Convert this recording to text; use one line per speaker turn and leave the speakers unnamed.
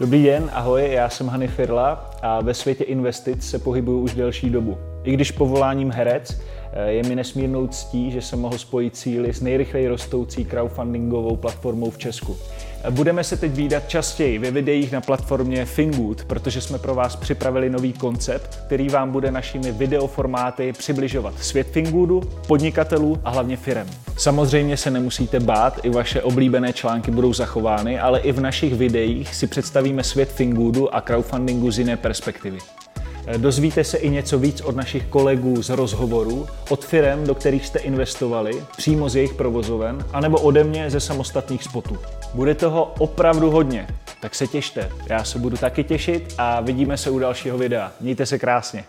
Dobrý den, ahoj, já jsem Hany Firla a ve světě investic se pohybuju už delší dobu. I když povoláním herec, je mi nesmírnou ctí, že jsem mohl spojit cíly s nejrychleji rostoucí crowdfundingovou platformou v Česku. Budeme se teď výdat častěji ve videích na platformě Fingood, protože jsme pro vás připravili nový koncept, který vám bude našimi videoformáty přibližovat svět Fingoodu, podnikatelů a hlavně firem. Samozřejmě se nemusíte bát, i vaše oblíbené články budou zachovány, ale i v našich videích si představíme svět Fingoodu a crowdfundingu z jiné perspektivy. Dozvíte se i něco víc od našich kolegů z rozhovorů, od firm, do kterých jste investovali, přímo z jejich provozoven, anebo ode mě ze samostatných spotů. Bude toho opravdu hodně, tak se těšte. Já se budu taky těšit a vidíme se u dalšího videa. Mějte se krásně.